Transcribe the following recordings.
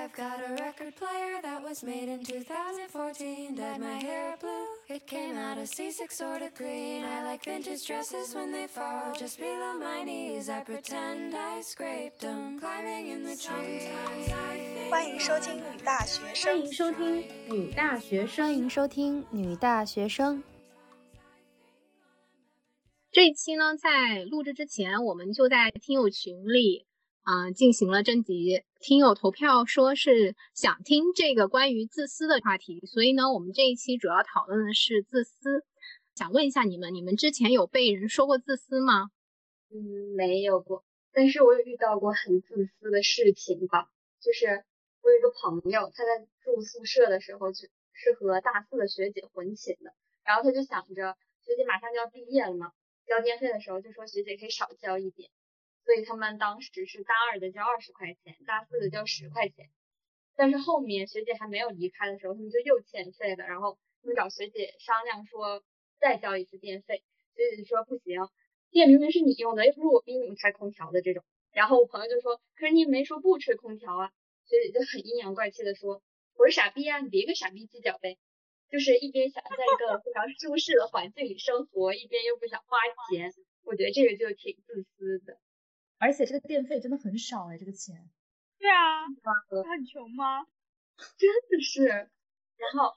I've got a record player that was made in 2014. Dyed my hair blue, it came out a C6 sort of green. I like vintage dresses when they fall just below my knees. I pretend I scraped them, climbing in the trees. 欢迎收听女大学欢生。迎收听女大学欢生。迎收听女大学生。这一期呢，在录制之前，我们就在听友群里啊、呃进行了征集，听友投票说是想听这个关于自私的话题，所以呢，我们这一期主要讨论的是自私。想问一下你们，你们之前有被人说过自私吗？嗯，没有过，但是我有遇到过很自私的事情吧。就是我有一个朋友，他在住宿舍的时候就是和大四的学姐混寝的，然后他就想着学姐马上就要毕业了嘛，交电费的时候就说学姐可以少交一点，所以他们当时是大二的交二十块钱，大四的交十块钱。但是后面学姐还没有离开的时候，他们就又欠费了，然后他们找学姐商量说再交一次电费，学姐就说不行，电明明是你用的，又不是我逼你们开空调的这种。然后我朋友就说，可是你没说不吹空调啊。学姐就很阴阳怪气的说，我是傻逼啊，你别跟傻逼计较呗。就是一边想在一个非常舒适的环境里生活，一边又不想花钱，我觉得这个就挺自私的。而且这个电费真的很少哎，这个钱。对啊，他很穷吗？真的是。然后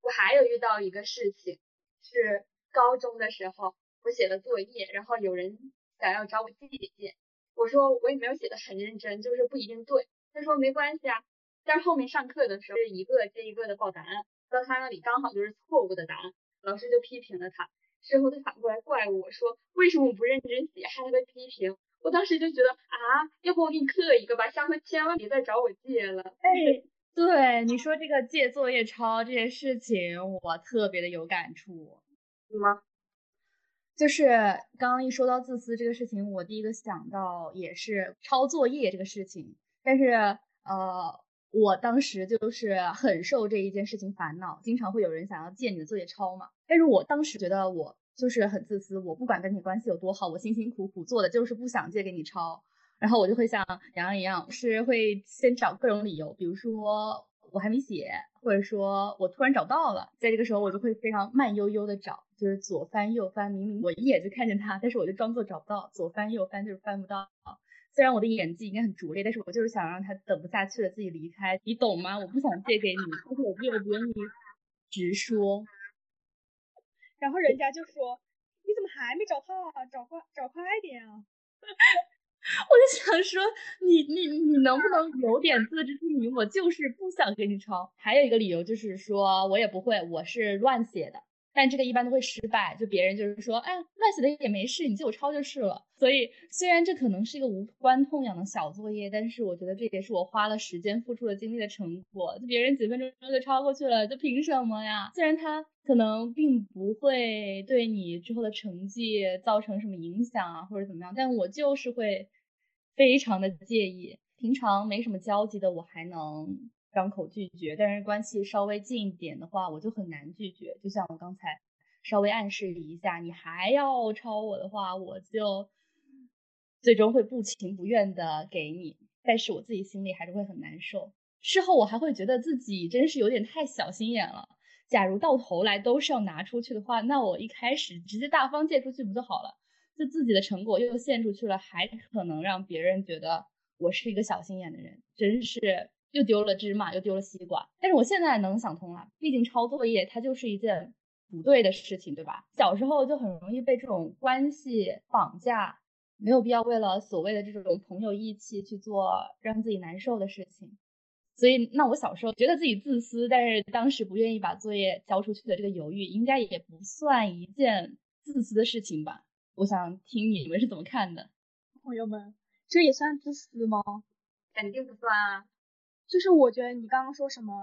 我还有遇到一个事情，是高中的时候我写的作业，然后有人想要找我借鉴，我说我也没有写的很认真，就是不一定对。他说没关系啊，但是后面上课的时候是一个接一个的报答案，到他那里刚好就是错误的答案，老师就批评了他。事后他反过来怪我说为什么我不认真写还被批评，我当时就觉得啊，要不我给你刻一个吧，下回千万别再找我借了。哎，对你说这个借作业抄这件事情，我特别的有感触。什么？就是刚刚一说到自私这个事情，我第一个想到也是抄作业这个事情。但是呃，我当时就是很受这一件事情烦恼，经常会有人想要借你的作业抄嘛。但是我当时觉得我就是很自私，我不管跟你关系有多好，我辛辛苦苦做的就是不想借给你抄。然后我就会像洋洋一样，是会先找各种理由，比如说我还没写，或者说我突然找到了，在这个时候我就会非常慢悠悠的找，就是左翻右翻，明明我一眼就看见它，但是我就装作找不到，左翻右翻就是翻不到。虽然我的演技应该很拙劣，但是我就是想让他等不下去了自己离开，你懂吗？我不想借给你，但是我又不愿意直说。然后人家就说你怎么还没找到啊？找快找快点啊！我就想说，你你你能不能有点自知之明？我就是不想给你抄。还有一个理由就是说我也不会，我是乱写的，但这个一般都会失败。就别人就是说，哎，乱写的也没事，你借我抄就是了。所以虽然这可能是一个无关痛痒的小作业，但是我觉得这也是我花了时间、付出了精力的成果。就别人几分钟就抄过去了，就凭什么呀？虽然他可能并不会对你之后的成绩造成什么影响啊，或者怎么样，但我就是会非常的介意。平常没什么交集的我还能张口拒绝，但是关系稍微近一点的话，我就很难拒绝。就像我刚才稍微暗示一下，你还要抄我的话，我就最终会不情不愿的给你，但是我自己心里还是会很难受。事后我还会觉得自己真是有点太小心眼了。假如到头来都是要拿出去的话，那我一开始直接大方借出去不就好了？就自己的成果又献出去了，还可能让别人觉得我是一个小心眼的人，真是又丢了芝麻又丢了西瓜。但是我现在能想通了，毕竟抄作业它就是一件不对的事情，对吧？小时候就很容易被这种关系绑架，没有必要为了所谓的这种朋友义气去做让自己难受的事情。所以，那我小时候觉得自己自私，但是当时不愿意把作业交出去的这个犹豫，应该也不算一件自私的事情吧？我想听你们是怎么看的。朋友们，这也算自私吗？肯定不算啊。就是我觉得你刚刚说什么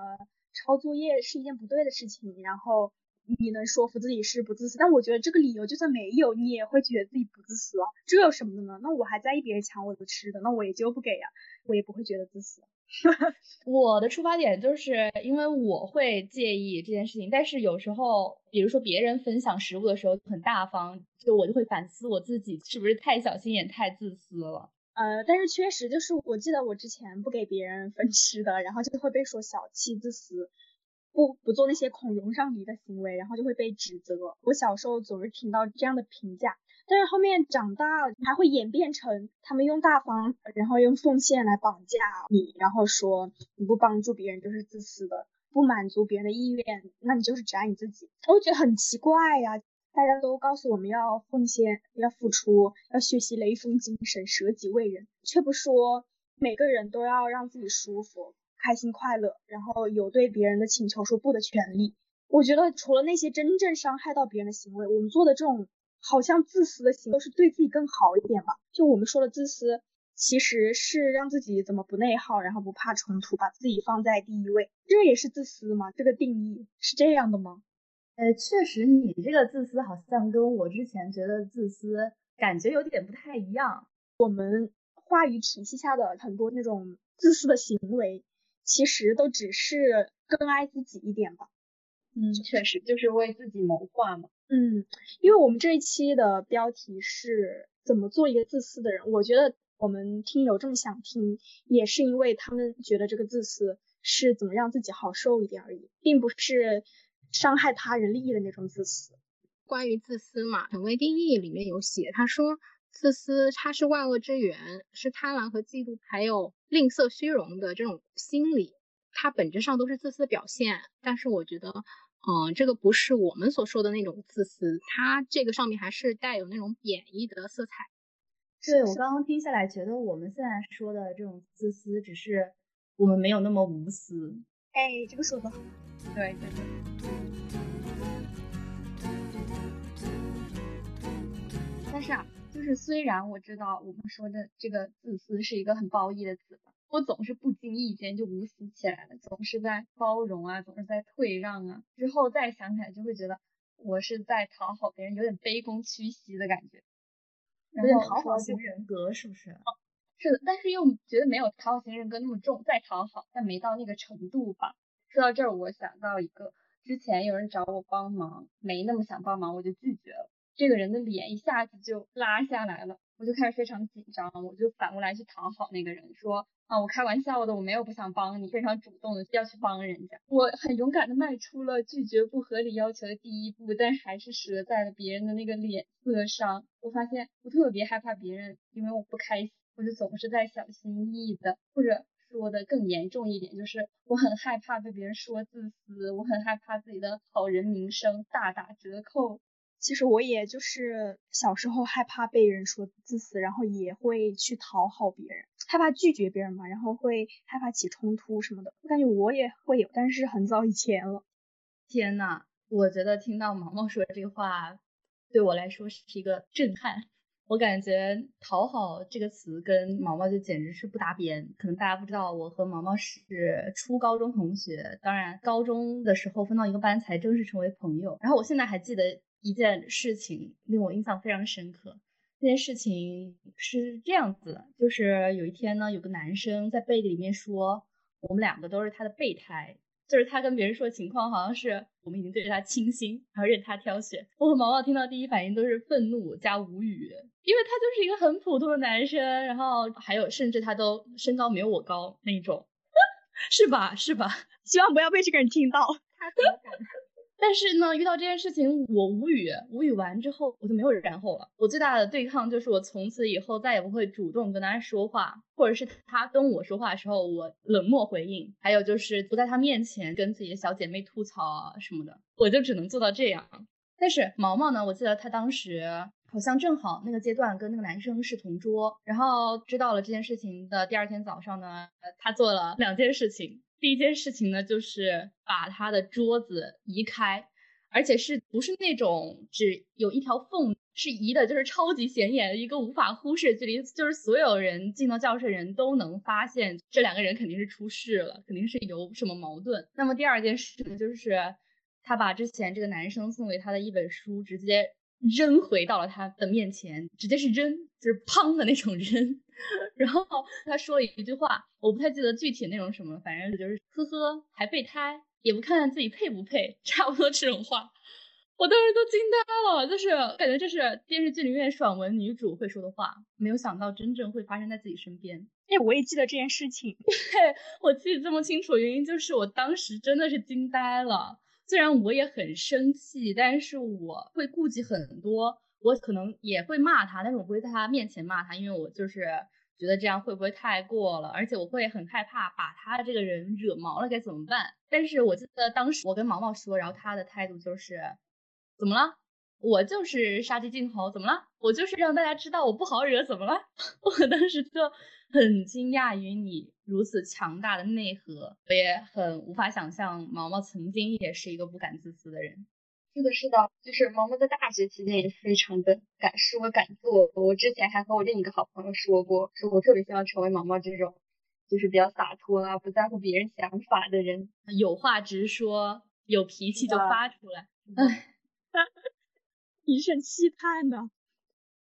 抄作业是一件不对的事情，然后你能说服自己是不自私，但我觉得这个理由就算没有，你也会觉得自己不自私啊，这有什么的呢？那我还在意别人抢我的吃的，那我也就不给呀、我也不会觉得自私。我的出发点就是因为我会介意这件事情，但是有时候，比如说别人分享食物的时候很大方，就我就会反思我自己是不是太小心眼、太自私了。呃，但是确实就是我记得我之前不给别人分吃的，然后就会被说小气、自私，不不做那些孔融让梨的行为，然后就会被指责。我小时候总是听到这样的评价，但是后面长大还会演变成他们用大方，然后用奉献来绑架你，然后说你不帮助别人就是自私的，不满足别人的意愿，那你就是只爱你自己。我觉得很奇怪呀。大家都告诉我们要奉献、要付出、要学习雷锋精神、舍己为人，却不说每个人都要让自己舒服、开心、快乐，然后有对别人的请求说不的权利。我觉得除了那些真正伤害到别人的行为，我们做的这种好像自私的行为，都是对自己更好一点吧。就我们说的自私，其实是让自己怎么不内耗，然后不怕冲突，把自己放在第一位，这也是自私吗？这个定义是这样的吗？呃，确实，你这个自私好像跟我之前觉得自私感觉有点不太一样。我们话语体系下的很多那种自私的行为，其实都只是更爱自己一点吧。嗯，确实就是为自己谋划嘛。嗯，因为我们这一期的标题是怎么做一个自私的人，我觉得我们听友这么想听，也是因为他们觉得这个自私是怎么让自己好受一点而已，并不是。伤害他人利益的那种自私。关于自私嘛，《权威定义》里面有写，他说自私它是万恶之源，是贪婪和嫉妒，还有吝啬虚荣的这种心理，它本质上都是自私表现。但是我觉得，嗯，这个不是我们所说的那种自私，它这个上面还是带有那种贬义的色彩。对我刚刚听下来，觉得我们现在说的这种自私，只是我们没有那么无私。哎，这个说的好。对对对。但是啊，就是虽然我知道我们说的这个自私是一个很褒义的词，我总是不经意间就无私起来了，总是在包容啊，总是在退让啊，之后再想起来就会觉得我是在讨好别人，有点卑躬屈膝的感觉。有点讨好型人格是不是？是的，但是又觉得没有讨好型人格那么重，再讨好，但没到那个程度吧。说到这儿，我想到一个，之前有人找我帮忙，没那么想帮忙，我就拒绝了。这个人的脸一下子就拉下来了，我就开始非常紧张，我就反过来去讨好那个人，说啊，我开玩笑的，我没有不想帮你，非常主动的要去帮人家，我很勇敢的迈出了拒绝不合理要求的第一步，但还是折在了别人的那个脸色上。我发现我特别害怕别人因为我不开心。我就总是在小心翼翼的，或者说的更严重一点，就是我很害怕被别人说自私，我很害怕自己的好人名声大打折扣。其实我也就是小时候害怕被人说自私，然后也会去讨好别人，害怕拒绝别人嘛，然后会害怕起冲突什么的。我感觉我也会有，但是很早以前了。天呐，我觉得听到毛毛说这话，对我来说是一个震撼。我感觉“讨好”这个词跟毛毛就简直是不搭边。可能大家不知道，我和毛毛是初高中同学，当然高中的时候分到一个班才正式成为朋友。然后我现在还记得一件事情，令我印象非常深刻。这件事情是这样子的，就是有一天呢，有个男生在背地里面说，我们两个都是他的备胎。就是他跟别人说情况，好像是我们已经对他倾心，然后任他挑选。我和毛毛听到第一反应都是愤怒加无语，因为他就是一个很普通的男生，然后还有甚至他都身高没有我高那一种，是吧？是吧？希望不要被这个人听到。他怎么敢？但是呢，遇到这件事情，我无语，无语完之后，我就没有然后了。我最大的对抗就是我从此以后再也不会主动跟他说话，或者是他跟我说话的时候，我冷漠回应。还有就是不在他面前跟自己的小姐妹吐槽啊什么的，我就只能做到这样。但是毛毛呢，我记得他当时好像正好那个阶段跟那个男生是同桌，然后知道了这件事情的第二天早上呢，他做了两件事情。第一件事情呢，就是把他的桌子移开，而且是不是那种只有一条缝，是移的，就是超级显眼的一个无法忽视的距离，就是所有人进到教室的人都能发现这两个人肯定是出事了，肯定是有什么矛盾。那么第二件事呢，就是他把之前这个男生送给他的一本书直接扔回到了他的面前，直接是扔，就是 砰的那种扔。然后他说了一句话，我不太记得具体内容什么，反正就是呵呵，还备胎，也不看看自己配不配，差不多这种话。我当时都惊呆了，就是感觉这是电视剧里面爽文女主会说的话，没有想到真正会发生在自己身边。哎，我也记得这件事情，对我记得这么清楚，原因就是我当时真的是惊呆了。虽然我也很生气，但是我会顾及很多，我可能也会骂他，但是我不会在他面前骂他，因为我就是觉得这样会不会太过了，而且我会很害怕把他这个人惹毛了该怎么办。但是我记得当时我跟毛毛说，然后他的态度就是。怎么了？我就是杀鸡儆猴，怎么了？我就是让大家知道我不好惹，怎么了？我当时就很惊讶于你如此强大的内核，我也很无法想象毛毛曾经也是一个不敢自私的人。是的，是的，就是毛毛在大学期间也非常的敢说敢做。我之前还和我另一个好朋友说过，说我特别希望成为毛毛这种，就是比较洒脱啊，不在乎别人想法的人，有话直说，有脾气就发出来。唉。一声期叹呢，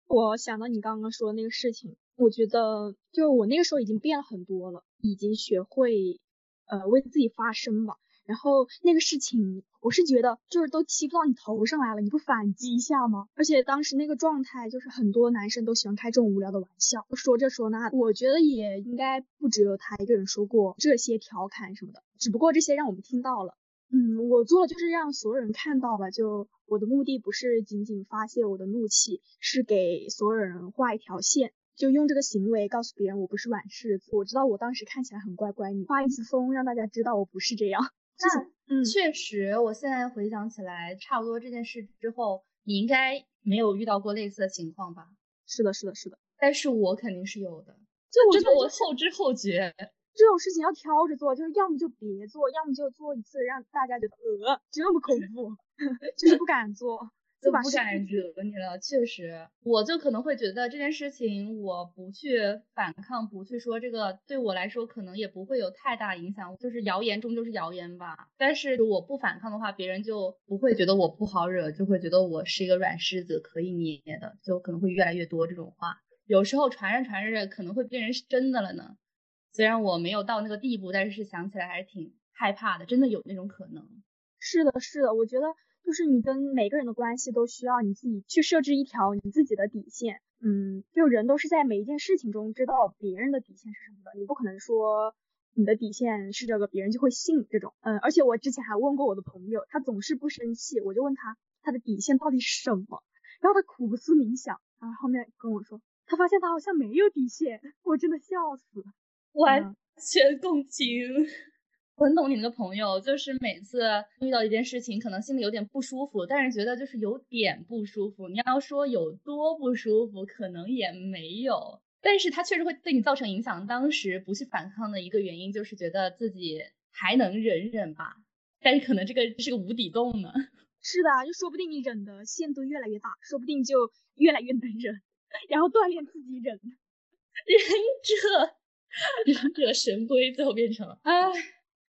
我想到你刚刚说的那个事情，我觉得就是我那个时候已经变了很多了，已经学会呃为自己发声吧。然后那个事情，我是觉得就是都欺负到你头上来了，你不反击一下吗？而且当时那个状态，就是很多男生都喜欢开这种无聊的玩笑，说这说那。我觉得也应该不只有他一个人说过这些调侃什么的，只不过这些让我们听到了。嗯，我做的就是让所有人看到吧。就我的目的不是仅仅发泄我的怒气，是给所有人画一条线，就用这个行为告诉别人我不是软柿子。我知道我当时看起来很乖乖，你发一次疯，让大家知道我不是这样。那嗯，确实，我现在回想起来，差不多这件事之后，你应该没有遇到过类似的情况吧？是的，是的，是的。但是我肯定是有的，就我后知后觉。这种事情要挑着做，就是要么就别做，要么就做一次让大家觉得呃这么恐怖，就是不敢做，就不敢惹你了。确实，我就可能会觉得这件事情我不去反抗，不去说这个，对我来说可能也不会有太大影响。就是谣言终究是谣言吧。但是我不反抗的话，别人就不会觉得我不好惹，就会觉得我是一个软柿子，可以捏的，就可能会越来越多这种话。有时候传着传着，可能会变成是真的了呢。虽然我没有到那个地步，但是想起来还是挺害怕的。真的有那种可能？是的，是的。我觉得就是你跟每个人的关系都需要你自己去设置一条你自己的底线。嗯，就人都是在每一件事情中知道别人的底线是什么的。你不可能说你的底线是这个，别人就会信这种。嗯，而且我之前还问过我的朋友，他总是不生气，我就问他他的底线到底是什么，然后他苦思冥想，然后后面跟我说，他发现他好像没有底线，我真的笑死了。完全共情，很懂你那个朋友，就是每次遇到一件事情，可能心里有点不舒服，但是觉得就是有点不舒服。你要说有多不舒服，可能也没有，但是他确实会对你造成影响。当时不去反抗的一个原因，就是觉得自己还能忍忍吧，但是可能这个是个无底洞呢。是的，就说不定你忍的限度越来越大，说不定就越来越能忍，然后锻炼自己忍。忍者。忍者神龟最后变成了，唉，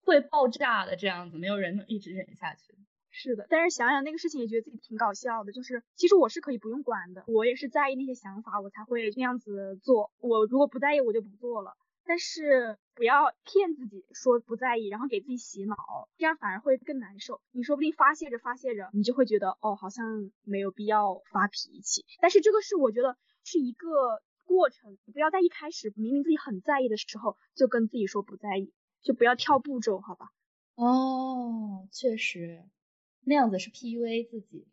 会爆炸的这样子，没有人能一直忍下去。是的，但是想想那个事情，也觉得自己挺搞笑的。就是其实我是可以不用管的，我也是在意那些想法，我才会那样子做。我如果不在意，我就不做了。但是不要骗自己说不在意，然后给自己洗脑，这样反而会更难受。你说不定发泄着发泄着，你就会觉得哦，好像没有必要发脾气。但是这个是我觉得是一个。过程，不要在一开始明明自己很在意的时候就跟自己说不在意，就不要跳步骤，好吧？哦，确实，那样子是 PUA 自己，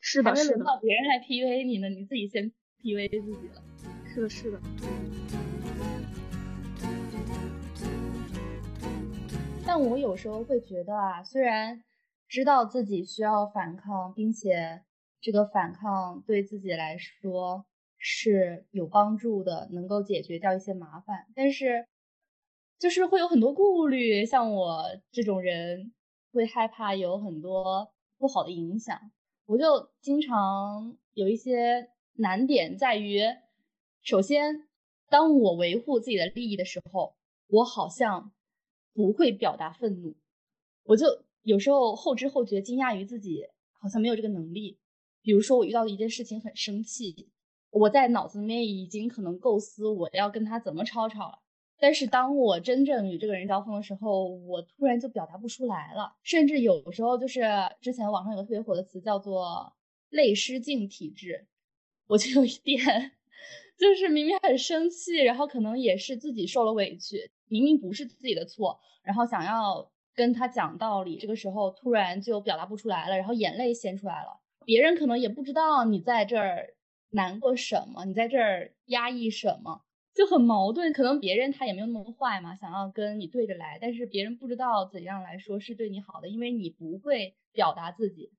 是的，是的。别人来 PUA 你呢，你自己先 PUA 自己了。是的，是的。但我有时候会觉得啊，虽然知道自己需要反抗，并且这个反抗对自己来说。是有帮助的，能够解决掉一些麻烦，但是就是会有很多顾虑。像我这种人会害怕有很多不好的影响，我就经常有一些难点在于，首先，当我维护自己的利益的时候，我好像不会表达愤怒，我就有时候后知后觉，惊讶于自己好像没有这个能力。比如说，我遇到一件事情很生气。我在脑子里面已经可能构思我要跟他怎么吵吵了，但是当我真正与这个人交锋的时候，我突然就表达不出来了，甚至有时候就是之前网上有个特别火的词叫做“泪失禁体质”，我就有一点，就是明明很生气，然后可能也是自己受了委屈，明明不是自己的错，然后想要跟他讲道理，这个时候突然就表达不出来了，然后眼泪先出来了，别人可能也不知道你在这儿难过什么，你在这儿压抑什么。就很矛盾，可能别人他也没有那么坏嘛，想要跟你对着来，但是别人不知道怎样来说是对你好的，因为你不会表达自己。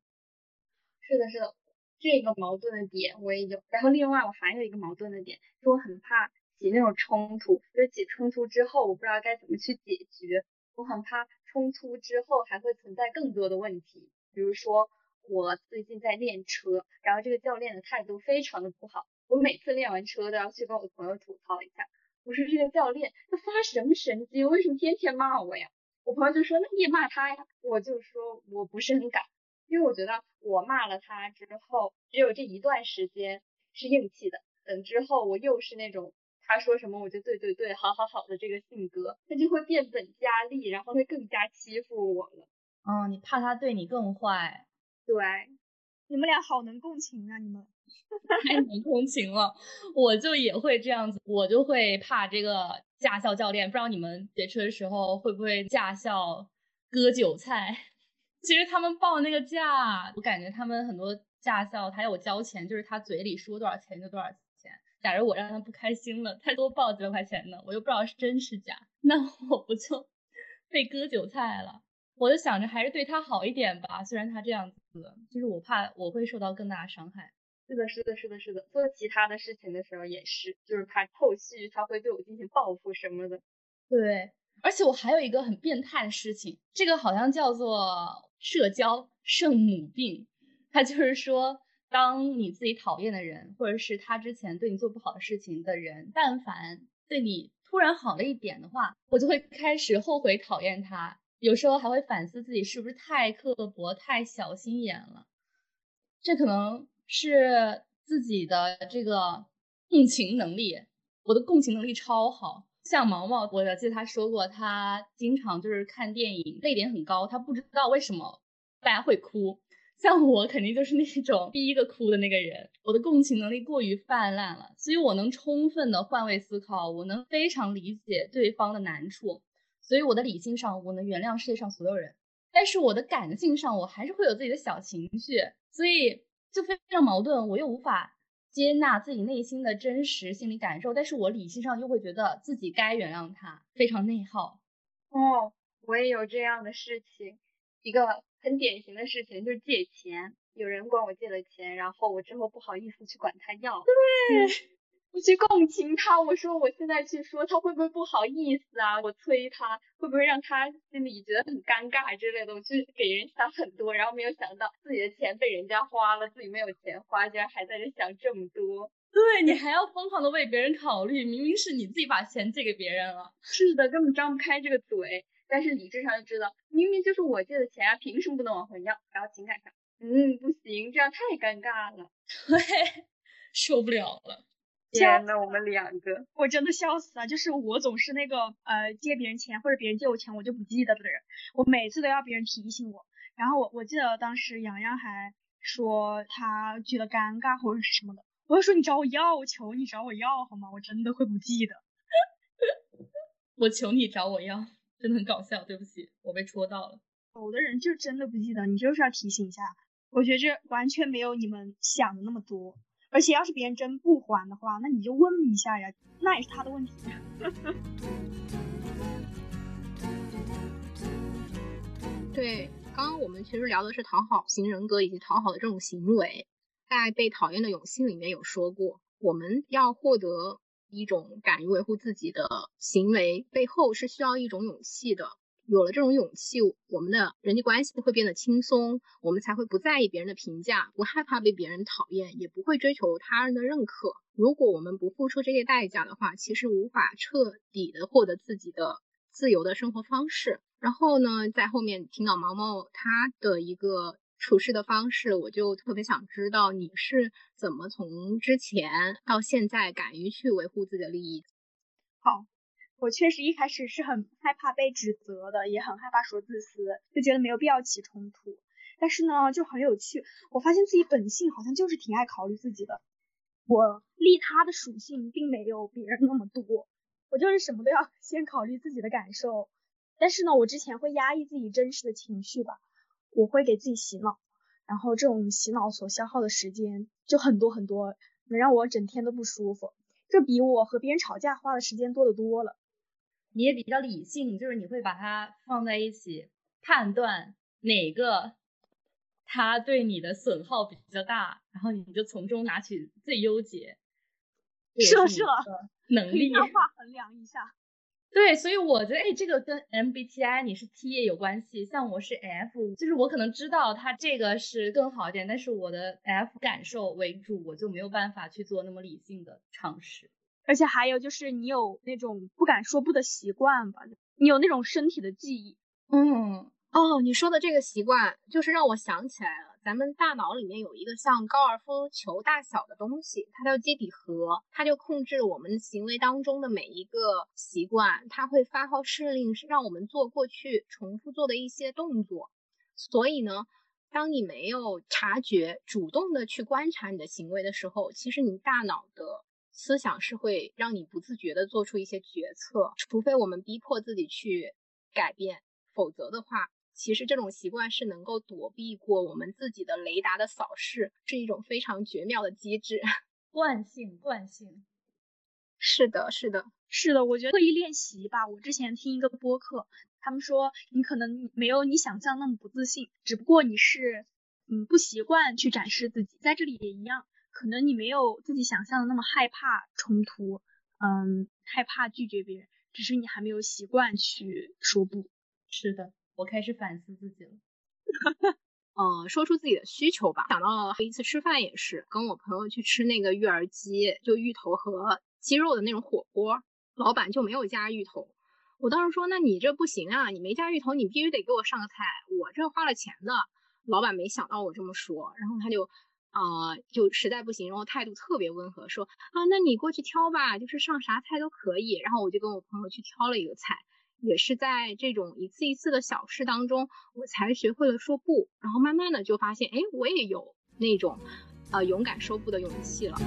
是的，是的，这个矛盾的点我也有。然后另外我还有一个矛盾的点，是我很怕起那种冲突，就起冲突之后我不知道该怎么去解决，我很怕冲突之后还会存在更多的问题，比如说我最近在练车，然后这个教练的态度非常的不好。我每次练完车都要去跟我朋友吐槽一下，我说这个教练他发什么神经，为什么天天骂我呀？我朋友就说那你也骂他呀，我就说我不是很敢，因为我觉得我骂了他之后，只有这一段时间是硬气的，等之后我又是那种他说什么我就对对对，好好好的这个性格，他就会变本加厉，然后会更加欺负我了。哦，你怕他对你更坏？对，你们俩好能共情啊，你们。太能共情了，我就也会这样子，我就会怕这个驾校教练。不知道你们学车的时候会不会驾校割韭菜？其实他们报那个价，我感觉他们很多驾校他要我交钱，就是他嘴里说多少钱就多少钱。假如我让他不开心了，他多报几百块钱呢，我又不知道是真是假，那我不就 被割韭菜了？我就想着还是对他好一点吧，虽然他这样子，就是我怕我会受到更大的伤害。是的，是的，是的，是的。做其他的事情的时候也是，就是怕后续他会对我进行报复什么的。对，而且我还有一个很变态的事情，这个好像叫做社交圣母病。它就是说，当你自己讨厌的人，或者是他之前对你做不好的事情的人，但凡对你突然好了一点的话，我就会开始后悔讨厌他。有时候还会反思自己是不是太刻薄、太小心眼了。这可能。是自己的这个共情能力，我的共情能力超好。像毛毛，我记得他说过，他经常就是看电影泪点很高，他不知道为什么大家会哭。像我肯定就是那种第一个哭的那个人，我的共情能力过于泛滥了，所以我能充分的换位思考，我能非常理解对方的难处，所以我的理性上我能原谅世界上所有人，但是我的感性上我还是会有自己的小情绪，所以。就非常矛盾，我又无法接纳自己内心的真实心理感受，但是我理性上又会觉得自己该原谅他，非常内耗。哦，我也有这样的事情，一个很典型的事情就是借钱，有人管我借了钱，然后我之后不好意思去管他要。对。我去共情他，我说我现在去说他会不会不好意思啊？我催他会不会让他心里觉得很尴尬之类的？我去给人想很多，然后没有想到自己的钱被人家花了，自己没有钱花，竟然还在这想这么多。对你还要疯狂的为别人考虑，明明是你自己把钱借给别人了。是的，根本张不开这个嘴，但是理智上就知道，明明就是我借的钱啊，凭什么不能往回要？然后情感上，嗯，不行，这样太尴尬了。对，受不了了。天呐，我们两个，我真的笑死了。就是我总是那个呃借别人钱或者别人借我钱我就不记得的人，我每次都要别人提醒我。然后我我记得当时洋洋还说他觉得尴尬或者是什么的，我就说你找我要，我求你找我要好吗？我真的会不记得。我求你找我要，真的很搞笑。对不起，我被戳到了。有的人就真的不记得，你就是要提醒一下。我觉得这完全没有你们想的那么多。而且要是别人真不还的话，那你就问一下呀，那也是他的问题。对，刚刚我们其实聊的是讨好型人格以及讨好的这种行为，在被讨厌的勇气里面有说过，我们要获得一种敢于维护自己的行为，背后是需要一种勇气的。有了这种勇气，我们的人际关系会变得轻松，我们才会不在意别人的评价，不害怕被别人讨厌，也不会追求他人的认可。如果我们不付出这些代价的话，其实无法彻底的获得自己的自由的生活方式。然后呢，在后面听到毛毛他的一个处事的方式，我就特别想知道你是怎么从之前到现在敢于去维护自己的利益。好。我确实一开始是很害怕被指责的，也很害怕说自私，就觉得没有必要起冲突。但是呢，就很有趣，我发现自己本性好像就是挺爱考虑自己的。我利他的属性并没有别人那么多，我就是什么都要 先考虑自己的感受。但是呢，我之前会压抑自己真实的情绪吧，我会给自己洗脑，然后这种洗脑所消耗的时间就很多很多，能让我整天都不舒服。这比我和别人吵架花的时间多得多了。你也比较理性，就是你会把它放在一起判断哪个它对你的损耗比较大，然后你就从中拿取最优解。是了是了，能力量化衡量一下。对，所以我觉得，哎，这个跟 MBTI 你是 T 也有关系。像我是 F，就是我可能知道它这个是更好一点，但是我的 F 感受为主，我就没有办法去做那么理性的尝试。而且还有就是你有那种不敢说不的习惯吧？你有那种身体的记忆。嗯，哦，你说的这个习惯，就是让我想起来了，咱们大脑里面有一个像高尔夫球大小的东西，它叫基底核，它就控制我们行为当中的每一个习惯，它会发号施令，是让我们做过去重复做的一些动作。所以呢，当你没有察觉、主动的去观察你的行为的时候，其实你大脑的。思想是会让你不自觉的做出一些决策，除非我们逼迫自己去改变，否则的话，其实这种习惯是能够躲避过我们自己的雷达的扫视，是一种非常绝妙的机制。惯性，惯性。是的，是的，是的。我觉得刻意练习吧。我之前听一个播客，他们说你可能没有你想象那么不自信，只不过你是嗯不习惯去展示自己，在这里也一样。可能你没有自己想象的那么害怕冲突，嗯，害怕拒绝别人，只是你还没有习惯去说不。是的，我开始反思自己了。嗯，说出自己的需求吧。想到一次吃饭也是，跟我朋友去吃那个芋儿鸡，就芋头和鸡肉的那种火锅，老板就没有加芋头。我当时说，那你这不行啊，你没加芋头，你必须得给我上个菜，我这花了钱的。老板没想到我这么说，然后他就。啊，就实在不行，然后态度特别温和，说啊，那你过去挑吧，就是上啥菜都可以。然后我就跟我朋友去挑了一个菜，也是在这种一次一次的小事当中，我才学会了说不。然后慢慢的就发现，哎，我也有那种呃勇敢说不的勇气了。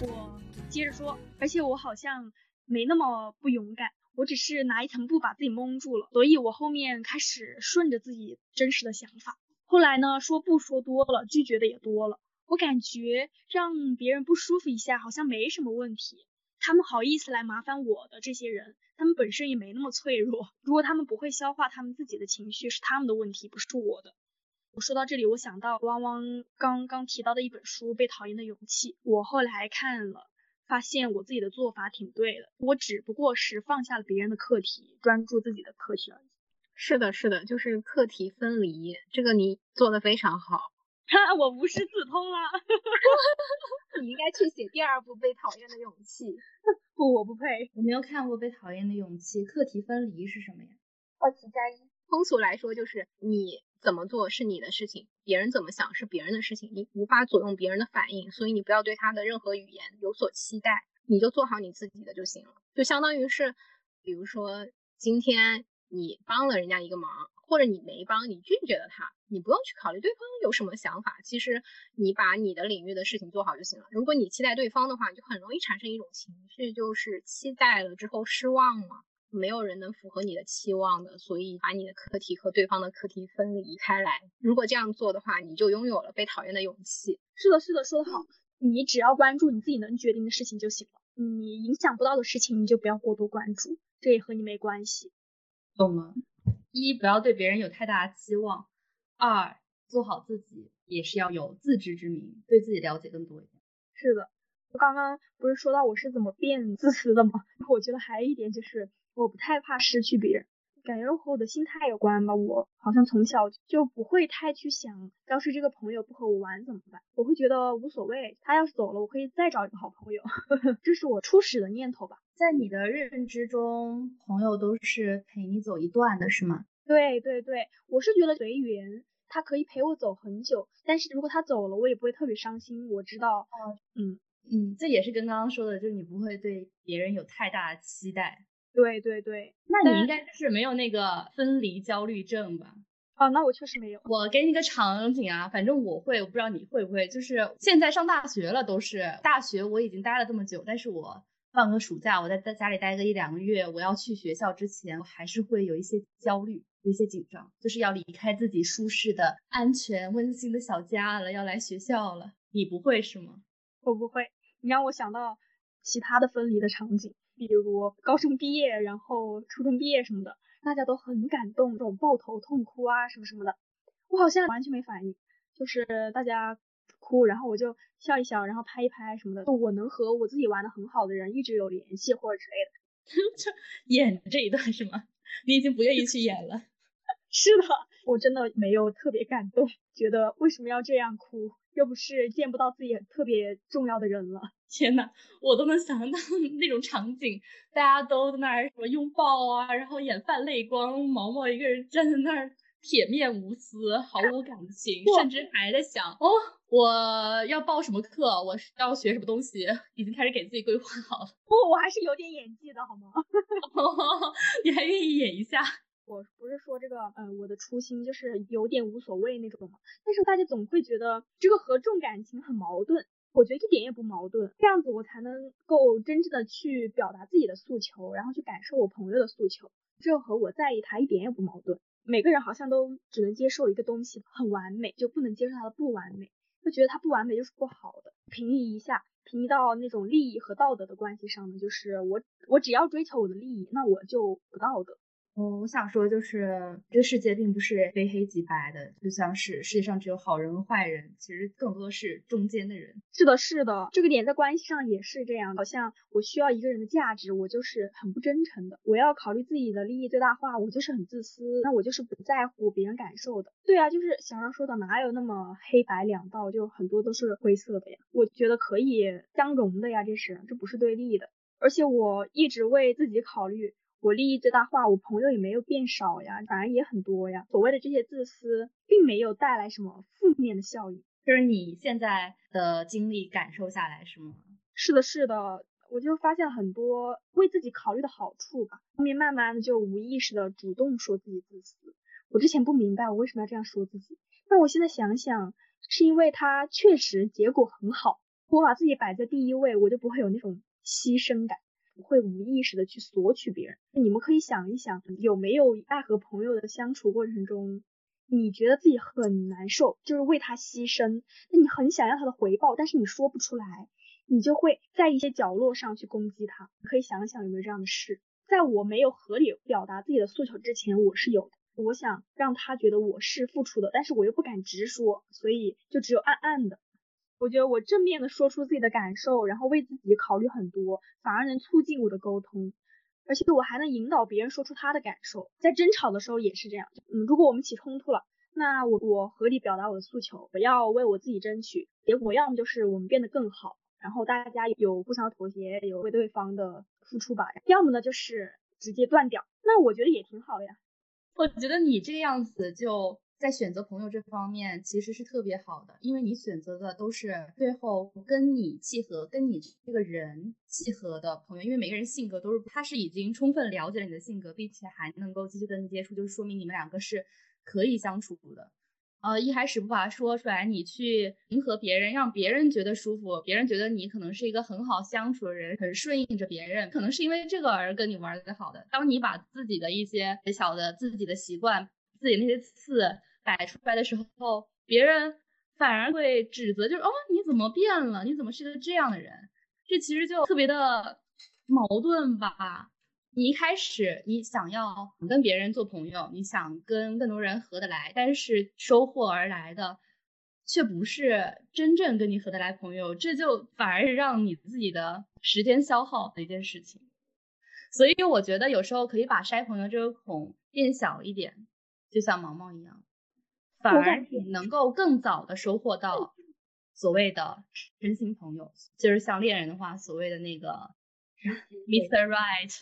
我接着说，而且我好像没那么不勇敢，我只是拿一层布把自己蒙住了，所以我后面开始顺着自己真实的想法。后来呢，说不说多了，拒绝的也多了。我感觉让别人不舒服一下好像没什么问题。他们好意思来麻烦我的这些人，他们本身也没那么脆弱。如果他们不会消化他们自己的情绪，是他们的问题，不是我的。我说到这里，我想到汪汪刚刚提到的一本书《被讨厌的勇气》，我后来看了，发现我自己的做法挺对的。我只不过是放下了别人的课题，专注自己的课题而已。是的，是的，就是课题分离，这个你做的非常好。哈，我无师自通了。你应该去写第二部《被讨厌的勇气》。不，我不配。我没有看过《被讨厌的勇气》，课题分离是什么呀？好奇加一。通俗来说，就是你怎么做是你的事情，别人怎么想是别人的事情，你无法左右别人的反应，所以你不要对他的任何语言有所期待，你就做好你自己的就行了。就相当于是，比如说今天。你帮了人家一个忙，或者你没帮，你拒绝了他，你不用去考虑对方有什么想法。其实你把你的领域的事情做好就行了。如果你期待对方的话，就很容易产生一种情绪，就是期待了之后失望嘛。没有人能符合你的期望的，所以把你的课题和对方的课题分离开来。如果这样做的话，你就拥有了被讨厌的勇气。是的，是的，说得好。你只要关注你自己能决定的事情就行了。你影响不到的事情，你就不要过多关注，这也和你没关系。懂吗，一不要对别人有太大的期望，二做好自己也是要有自知之明，对自己了解更多一点。是的，我刚刚不是说到我是怎么变自私的吗？我觉得还有一点就是我不太怕失去别人。感觉和我的心态有关吧，我好像从小就不会太去想，要是这个朋友不和我玩怎么办？我会觉得无所谓，他要是走了，我可以再找一个好朋友，这是我初始的念头吧。在你的认知中，朋友都是陪你走一段的，是吗？对对对，我是觉得随缘，他可以陪我走很久，但是如果他走了，我也不会特别伤心。我知道，嗯，嗯，这也是跟刚刚说的，就是你不会对别人有太大的期待。对对对，那你应该就是没有那个分离焦虑症吧？哦，那我确实没有。我给你个场景啊，反正我会，我不知道你会不会。就是现在上大学了，都是大学，我已经待了这么久，但是我放个暑假，我在在家里待个一两个月，我要去学校之前，我还是会有一些焦虑，有一些紧张，就是要离开自己舒适的、安全、温馨的小家了，要来学校了。你不会是吗？我不会。你让我想到其他的分离的场景，比如高中毕业，然后初中毕业什么的。大家都很感动，这种抱头痛哭啊什么什么的，我好像完全没反应，就是大家哭，然后我就笑一笑，然后拍一拍什么的。我能和我自己玩的很好的人一直有联系或者之类的。就演这一段是吗？你已经不愿意去演了？是的，我真的没有特别感动，觉得为什么要这样哭？又不是见不到自己特别重要的人了。天呐，我都能想象到 那种场景，大家都在那儿什么拥抱啊，然后眼泛泪光，毛毛一个人站在那儿铁面无私，毫无感情，甚至还在想哦，我要报什么课，我要学什么东西，已经开始给自己规划好了。不，我还是有点演技的好吗？你还愿意演一下？我不是说这个，嗯，我的初心就是有点无所谓那种嘛。但是大家总会觉得这个和重感情很矛盾。我觉得一点也不矛盾，这样子我才能够真正的去表达自己的诉求，然后去感受我朋友的诉求。这和我在意他一点也不矛盾。每个人好像都只能接受一个东西很完美，就不能接受它的不完美，就觉得它不完美就是不好的。平移一下，平移到那种利益和道德的关系上呢，就是我我只要追求我的利益，那我就不道德。我我想说，就是这个世界并不是非黑即白的，就像是世界上只有好人和坏人，其实更多的是中间的人。是的，是的，这个点在关系上也是这样。好像我需要一个人的价值，我就是很不真诚的；我要考虑自己的利益最大化，我就是很自私。那我就是不在乎别人感受的。对啊，就是小张说的，哪有那么黑白两道，就很多都是灰色的呀。我觉得可以相融的呀，这是这不是对立的。而且我一直为自己考虑。我利益最大化，我朋友也没有变少呀，反而也很多呀。所谓的这些自私，并没有带来什么负面的效应，就是你现在的经历感受下来是吗？是的，是的，我就发现很多为自己考虑的好处吧。后面慢慢的就无意识的主动说自己自私。我之前不明白我为什么要这样说自己，但我现在想想，是因为他确实结果很好。我把自己摆在第一位，我就不会有那种牺牲感。不会无意识的去索取别人。你们可以想一想，有没有爱和朋友的相处过程中，你觉得自己很难受，就是为他牺牲，那你很想要他的回报，但是你说不出来，你就会在一些角落上去攻击他。可以想想有没有这样的事。在我没有合理表达自己的诉求之前，我是有的。我想让他觉得我是付出的，但是我又不敢直说，所以就只有暗暗的。我觉得我正面的说出自己的感受，然后为自己考虑很多，反而能促进我的沟通，而且我还能引导别人说出他的感受。在争吵的时候也是这样，嗯，如果我们起冲突了，那我我合理表达我的诉求，我要为我自己争取，结果要么就是我们变得更好，然后大家有互相妥协，有为对方的付出吧，要么呢就是直接断掉，那我觉得也挺好的呀。我觉得你这个样子就。在选择朋友这方面，其实是特别好的，因为你选择的都是最后跟你契合、跟你这个人契合的朋友。因为每个人性格都是，他是已经充分了解了你的性格，并且还能够继续跟你接触，就是说明你们两个是可以相处的。呃，一开始不把它说出来，你去迎合别人，让别人觉得舒服，别人觉得你可能是一个很好相处的人，很顺应着别人，可能是因为这个而跟你玩的好的。当你把自己的一些小的自己的习惯、自己那些刺。摆出来的时候，别人反而会指责，就是哦，你怎么变了？你怎么是个这样的人？这其实就特别的矛盾吧。你一开始你想要跟别人做朋友，你想跟更多人合得来，但是收获而来的却不是真正跟你合得来朋友，这就反而是让你自己的时间消耗的一件事情。所以我觉得有时候可以把筛朋友这个孔变小一点，就像毛毛一样。反而你能够更早的收获到所谓的真心朋友，就是像恋人的话，所谓的那个 Mr. Right。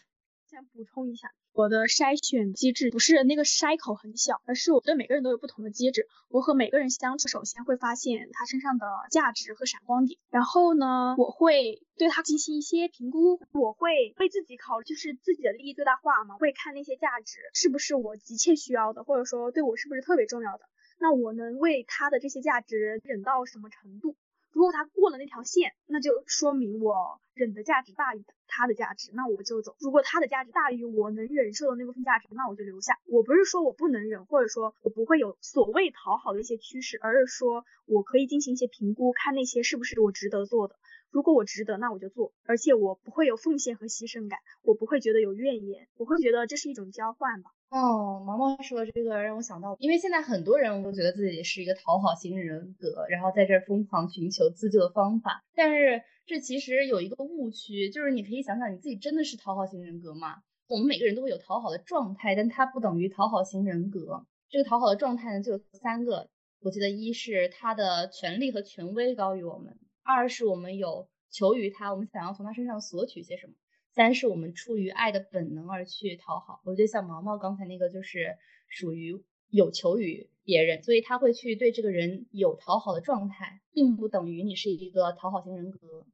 想补充一下，我的筛选机制不是那个筛口很小，而是我对每个人都有不同的机制。我和每个人相处，首先会发现他身上的价值和闪光点，然后呢，我会对他进行一些评估，我会为自己考虑，就是自己的利益最大化嘛，会看那些价值是不是我急切需要的，或者说对我是不是特别重要的。那我能为他的这些价值忍到什么程度？如果他过了那条线，那就说明我忍的价值大于他的价值，那我就走。如果他的价值大于我能忍受的那部分价值，那我就留下。我不是说我不能忍，或者说我不会有所谓讨好的一些趋势，而是说我可以进行一些评估，看那些是不是我值得做的。如果我值得，那我就做，而且我不会有奉献和牺牲感，我不会觉得有怨言，我会觉得这是一种交换吧。哦，毛毛说的这个让我想到，因为现在很多人都觉得自己是一个讨好型人格，然后在这儿疯狂寻求自救的方法，但是这其实有一个误区，就是你可以想想你自己真的是讨好型人格吗？我们每个人都会有讨好的状态，但它不等于讨好型人格。这个讨好的状态呢，就有三个，我记得一是他的权利和权威高于我们。二是我们有求于他，我们想要从他身上索取些什么；三是我们出于爱的本能而去讨好。我觉得像毛毛刚才那个就是属于有求于别人，所以他会去对这个人有讨好的状态，并不等于你是一个讨好型人格。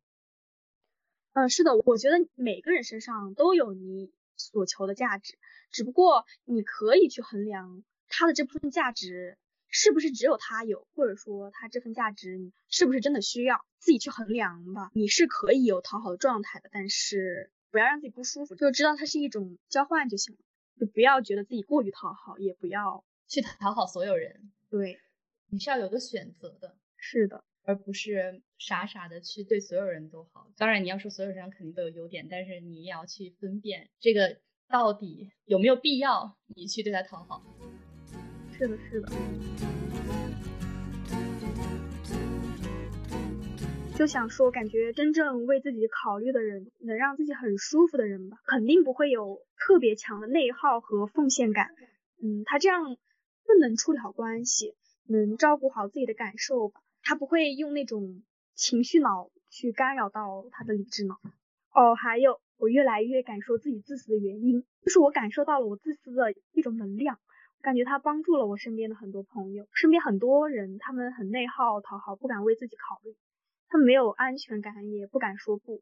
嗯，是的，我觉得每个人身上都有你所求的价值，只不过你可以去衡量他的这部分价值。是不是只有他有，或者说他这份价值你是不是真的需要，自己去衡量吧。你是可以有讨好的状态的，但是不要让自己不舒服，就知道它是一种交换就行了，就不要觉得自己过于讨好，也不要去讨好所有人。对，你是要有个选择的，是的，而不是傻傻的去对所有人都好。当然你要说所有人肯定都有优点，但是你也要去分辨这个到底有没有必要你去对他讨好。是的，是的。就想说，感觉真正为自己考虑的人，能让自己很舒服的人吧，肯定不会有特别强的内耗和奉献感。嗯，他这样更能处理好关系，能照顾好自己的感受吧。他不会用那种情绪脑去干扰到他的理智脑。哦，还有，我越来越感受自己自私的原因，就是我感受到了我自私的一种能量。感觉他帮助了我身边的很多朋友，身边很多人，他们很内耗、讨好，不敢为自己考虑，他们没有安全感，也不敢说不。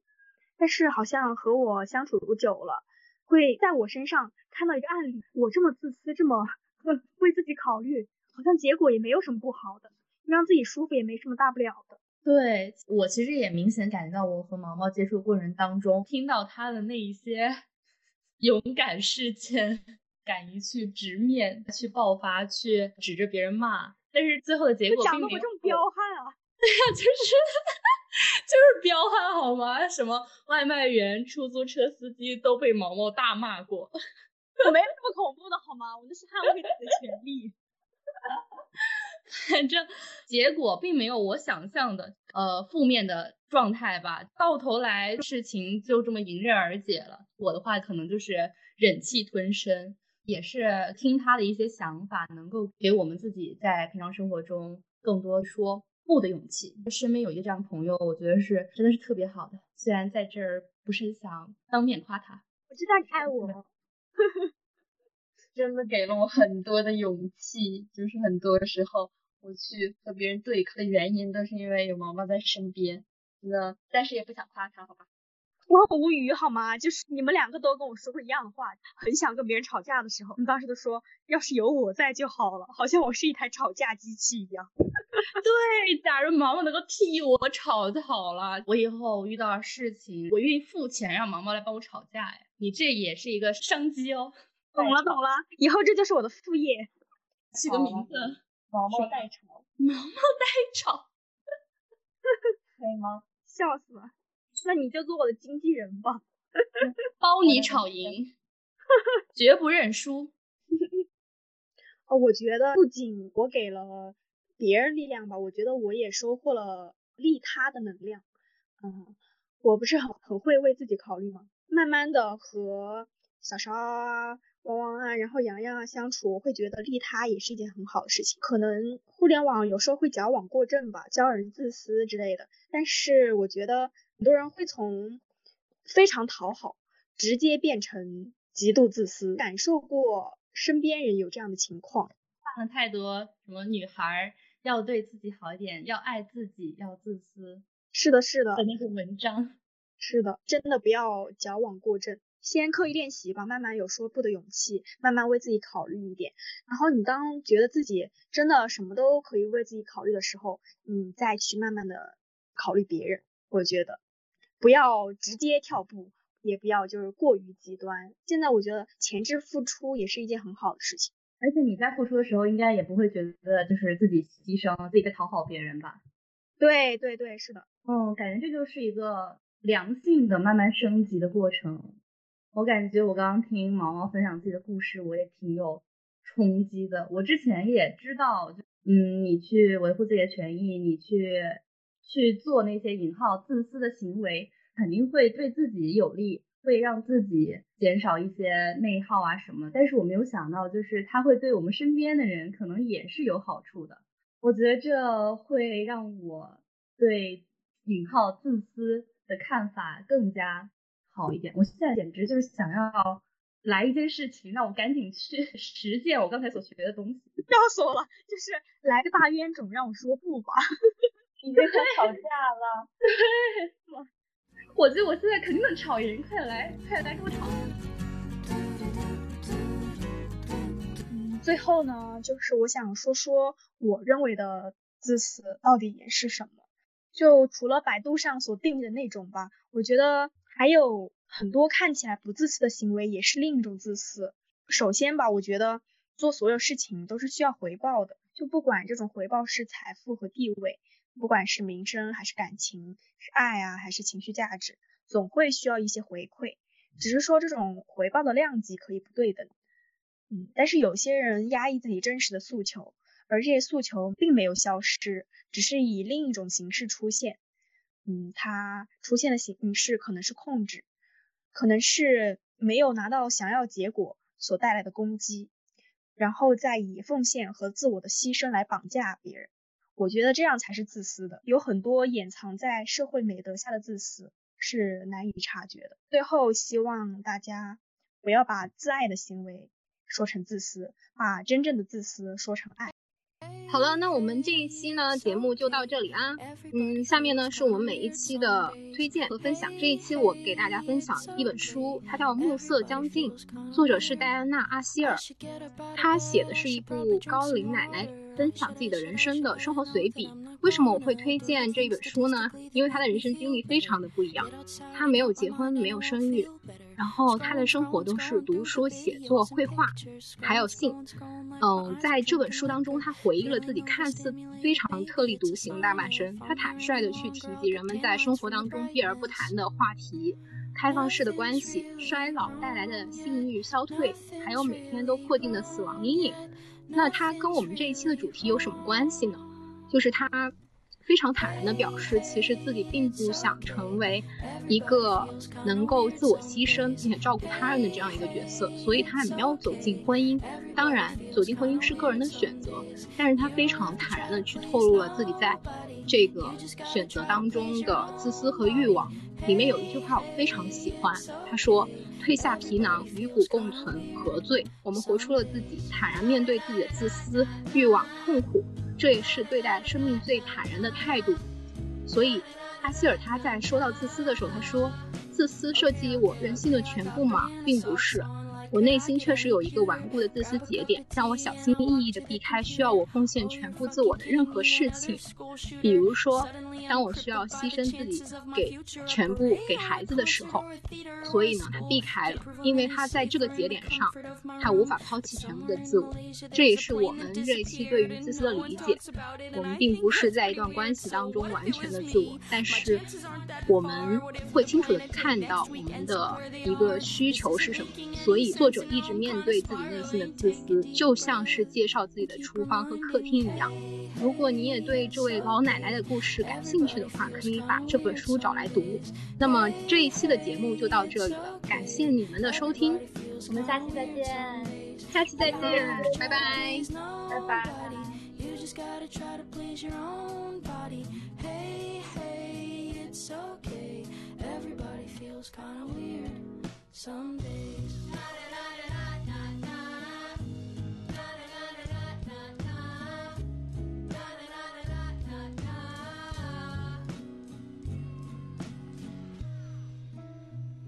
但是好像和我相处久了，会在我身上看到一个案例，我这么自私，这么 为自己考虑，好像结果也没有什么不好的，让自己舒服也没什么大不了的。对我其实也明显感觉到，我和毛毛接触过程当中，听到他的那一些 勇敢事件。敢于去直面、去爆发、去指着别人骂，但是最后的结果并没有。这么彪悍啊！对呀，就是 就是彪悍好吗？什么外卖员、出租车司机都被毛毛大骂过。我没有这么恐怖的好吗？我那是捍卫自己的权利。反正结果并没有我想象的呃负面的状态吧。到头来事情就这么迎刃而解了。我的话可能就是忍气吞声。也是听他的一些想法，能够给我们自己在平常生活中更多说不的勇气。身边有一个这样的朋友，我觉得是真的是特别好的。虽然在这儿不是想当面夸他，我知道你爱我，真的给了我很多的勇气。就是很多时候我去和别人对抗的原因，都是因为有毛毛在身边。真的，但是也不想夸他，好吧。我很无语好吗？就是你们两个都跟我说过一样的话，很想跟别人吵架的时候，你当时都说要是有我在就好了，好像我是一台吵架机器一样。对，假如毛毛能够替我吵就好了，我以后遇到事情，我愿意付钱让毛毛来帮我吵架。哎，你这也是一个商机哦。懂了懂了，以后这就是我的副业，起个名字，毛毛代吵，毛毛代吵，可以吗？笑死了。那你就做我的经纪人吧，包你吵赢，绝不认输。哦，我觉得不仅我给了别人力量吧，我觉得我也收获了利他的能量。嗯，我不是很很会为自己考虑吗？慢慢的和小勺啊、汪汪啊，然后洋洋啊相处，我会觉得利他也是一件很好的事情。可能互联网有时候会矫枉过正吧，教人自私之类的，但是我觉得。很多人会从非常讨好直接变成极度自私，感受过身边人有这样的情况。看了太多什么女孩要对自己好一点，要爱自己，要自私。是的，是的，那个文章。是的，真的不要矫枉过正，先刻意练习吧，慢慢有说不的勇气，慢慢为自己考虑一点。然后你当觉得自己真的什么都可以为自己考虑的时候，你再去慢慢的考虑别人。我觉得不要直接跳步，也不要就是过于极端。现在我觉得前置付出也是一件很好的事情。而且你在付出的时候，应该也不会觉得就是自己牺牲，自己在讨好别人吧？对对对，是的。嗯，感觉这就是一个。良性的慢慢升级的过程，我感觉我刚刚听毛毛分享自己的故事，我也挺有冲击的。我之前也知道，嗯，你去维护自己的权益，你去去做那些引号自私的行为，肯定会对自己有利，会让自己减少一些内耗啊什么。但是我没有想到，就是他会对我们身边的人可能也是有好处的。我觉得这会让我对引号自私。的看法更加好一点。我现在简直就是想要来一件事情，让我赶紧去 实践我刚才所学的东西。笑死我了，就是来个大冤种，让我说不吧。已经在吵架了。我觉得我现在肯定能吵赢，快来，快来跟我吵。嗯，最后呢，就是我想说说我认为的自私到底是什么。就除了百度上所定义的那种吧，我觉得还有很多看起来不自私的行为也是另一种自私。首先吧，我觉得做所有事情都是需要回报的，就不管这种回报是财富和地位，不管是名声还是感情，是爱啊还是情绪价值，总会需要一些回馈。只是说这种回报的量级可以不对等。嗯，但是有些人压抑自己真实的诉求。而这些诉求并没有消失，只是以另一种形式出现。嗯，它出现的形式可能是控制，可能是没有拿到想要结果所带来的攻击，然后再以奉献和自我的牺牲来绑架别人。我觉得这样才是自私的。有很多掩藏在社会美德下的自私是难以察觉的。最后，希望大家不要把自爱的行为说成自私，把真正的自私说成爱。好了，那我们这一期呢节目就到这里啊。嗯，下面呢是我们每一期的推荐和分享。这一期我给大家分享一本书，它叫《暮色将近》，作者是戴安娜·阿希尔。她写的是一部高龄奶奶分享自己的人生的生活随笔。为什么我会推荐这一本书呢？因为他的人生经历非常的不一样。他没有结婚，没有生育。然后他的生活都是读书、写作、绘画，还有性。嗯，在这本书当中，他回忆了自己看似非常特立独行的大半生。他坦率的去提及人们在生活当中避而不谈的话题：开放式的关系、衰老带来的性欲消退，还有每天都迫近的死亡阴影。那他跟我们这一期的主题有什么关系呢？就是他。非常坦然地表示，其实自己并不想成为一个能够自我牺牲并且照顾他人的这样一个角色，所以他也没有走进婚姻。当然，走进婚姻是个人的选择，但是他非常坦然地去透露了自己在这个选择当中的自私和欲望。里面有一句话我非常喜欢，他说：“褪下皮囊，与骨共存，何罪？”我们活出了自己，坦然面对自己的自私、欲望、痛苦。这也是对待生命最坦然的态度。所以，阿希尔他在说到自私的时候，他说：“自私涉及我人性的全部吗？并不是。”我内心确实有一个顽固的自私节点，让我小心翼翼地避开需要我奉献全部自我的任何事情。比如说，当我需要牺牲自己给全部给孩子的时候，所以呢，他避开了，因为他在这个节点上，他无法抛弃全部的自我。这也是我们这一期对于自私的理解。我们并不是在一段关系当中完全的自我，但是我们会清楚地看到我们的一个需求是什么，所以。作者一直面对自己内心的自私，就像是介绍自己的厨房和客厅一样。如果你也对这位老奶奶的故事感兴趣的话，可以把这本书找来读。那么这一期的节目就到这里了，感谢你们的收听，我们下期再见，下期再见，拜拜，拜拜。Someday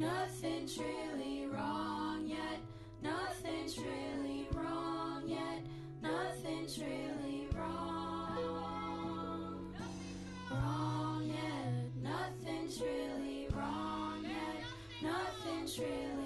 Nothing's really wrong yet. Nothing's really wrong yet. Nothing's really wrong. Wrong yet. Nothing's really wrong yet. Nothing's really